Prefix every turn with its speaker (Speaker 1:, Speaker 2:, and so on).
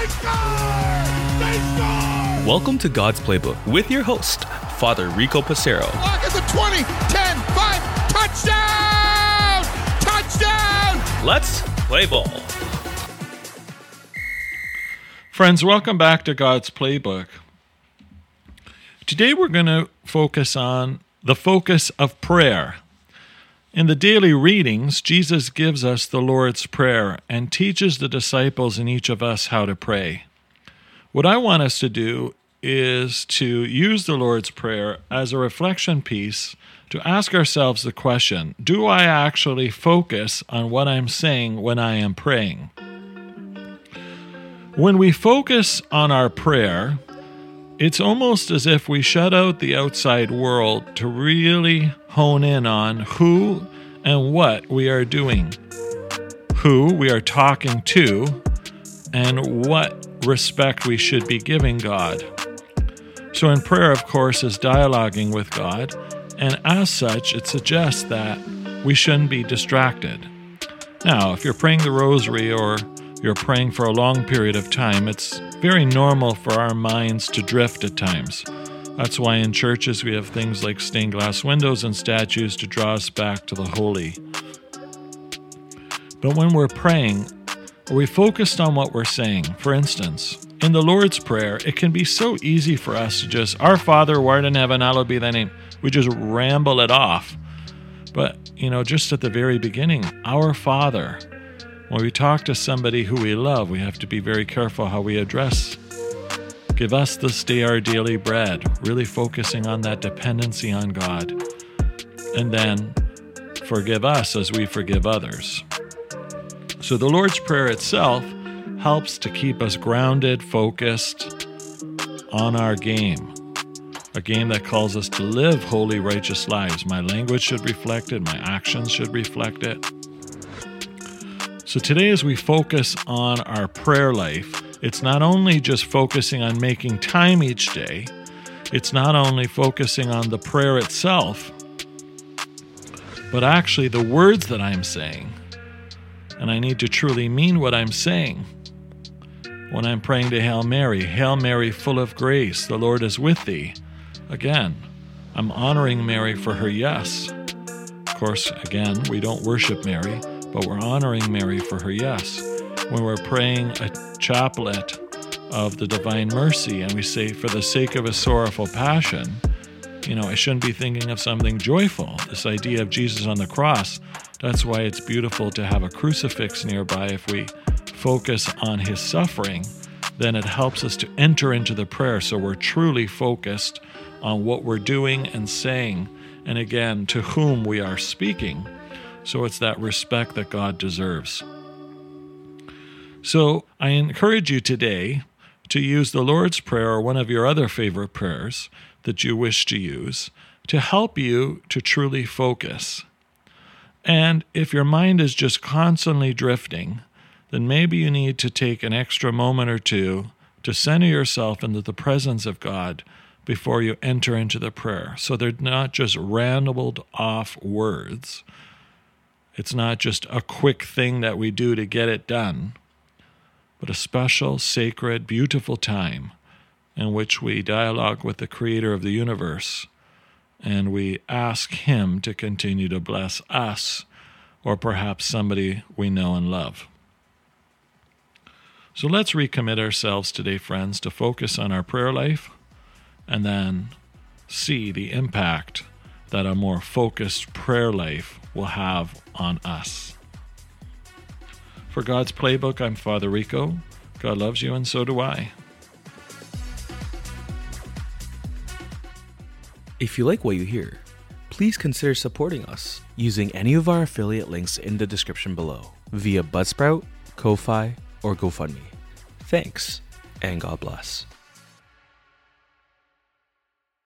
Speaker 1: They score! They score!
Speaker 2: Welcome to God's Playbook with your host, Father Rico Passero.
Speaker 1: Lock at the 20, 10, 5, touchdown! Touchdown!
Speaker 2: Let's play ball.
Speaker 3: Friends, welcome back to God's Playbook. Today we're going to focus on the focus of prayer. In the daily readings, Jesus gives us the Lord's Prayer and teaches the disciples and each of us how to pray. What I want us to do is to use the Lord's Prayer as a reflection piece to ask ourselves the question Do I actually focus on what I'm saying when I am praying? When we focus on our prayer, it's almost as if we shut out the outside world to really hone in on who and what we are doing, who we are talking to, and what respect we should be giving God. So, in prayer, of course, is dialoguing with God, and as such, it suggests that we shouldn't be distracted. Now, if you're praying the rosary or you're praying for a long period of time, it's very normal for our minds to drift at times. That's why in churches we have things like stained glass windows and statues to draw us back to the holy. But when we're praying, are we focused on what we're saying? For instance, in the Lord's Prayer, it can be so easy for us to just, Our Father, who art in heaven, hallowed be thy name. We just ramble it off. But, you know, just at the very beginning, Our Father, when we talk to somebody who we love, we have to be very careful how we address. Give us this day our daily bread, really focusing on that dependency on God. And then forgive us as we forgive others. So the Lord's Prayer itself helps to keep us grounded, focused on our game. A game that calls us to live holy, righteous lives. My language should reflect it, my actions should reflect it. So, today, as we focus on our prayer life, it's not only just focusing on making time each day, it's not only focusing on the prayer itself, but actually the words that I'm saying. And I need to truly mean what I'm saying. When I'm praying to Hail Mary, Hail Mary, full of grace, the Lord is with thee. Again, I'm honoring Mary for her yes. Of course, again, we don't worship Mary, but we're honoring Mary for her yes. When we're praying a chaplet of the Divine Mercy and we say, for the sake of a sorrowful passion, you know, I shouldn't be thinking of something joyful. This idea of Jesus on the cross, that's why it's beautiful to have a crucifix nearby. If we focus on his suffering, then it helps us to enter into the prayer so we're truly focused on what we're doing and saying, and again, to whom we are speaking. So it's that respect that God deserves. So I encourage you today to use the Lord's Prayer or one of your other favorite prayers that you wish to use to help you to truly focus. And if your mind is just constantly drifting, then maybe you need to take an extra moment or two to center yourself into the presence of God before you enter into the prayer. So they're not just rambled off words. It's not just a quick thing that we do to get it done, but a special, sacred, beautiful time in which we dialogue with the Creator of the universe and we ask Him to continue to bless us or perhaps somebody we know and love. So let's recommit ourselves today, friends, to focus on our prayer life and then see the impact that a more focused prayer life will have on us. For God's Playbook, I'm Father Rico. God loves you, and so do I.
Speaker 2: If you like what you hear, please consider supporting us using any of our affiliate links in the description below via Buzzsprout, Ko-Fi, or GoFundMe. Thanks, and God bless.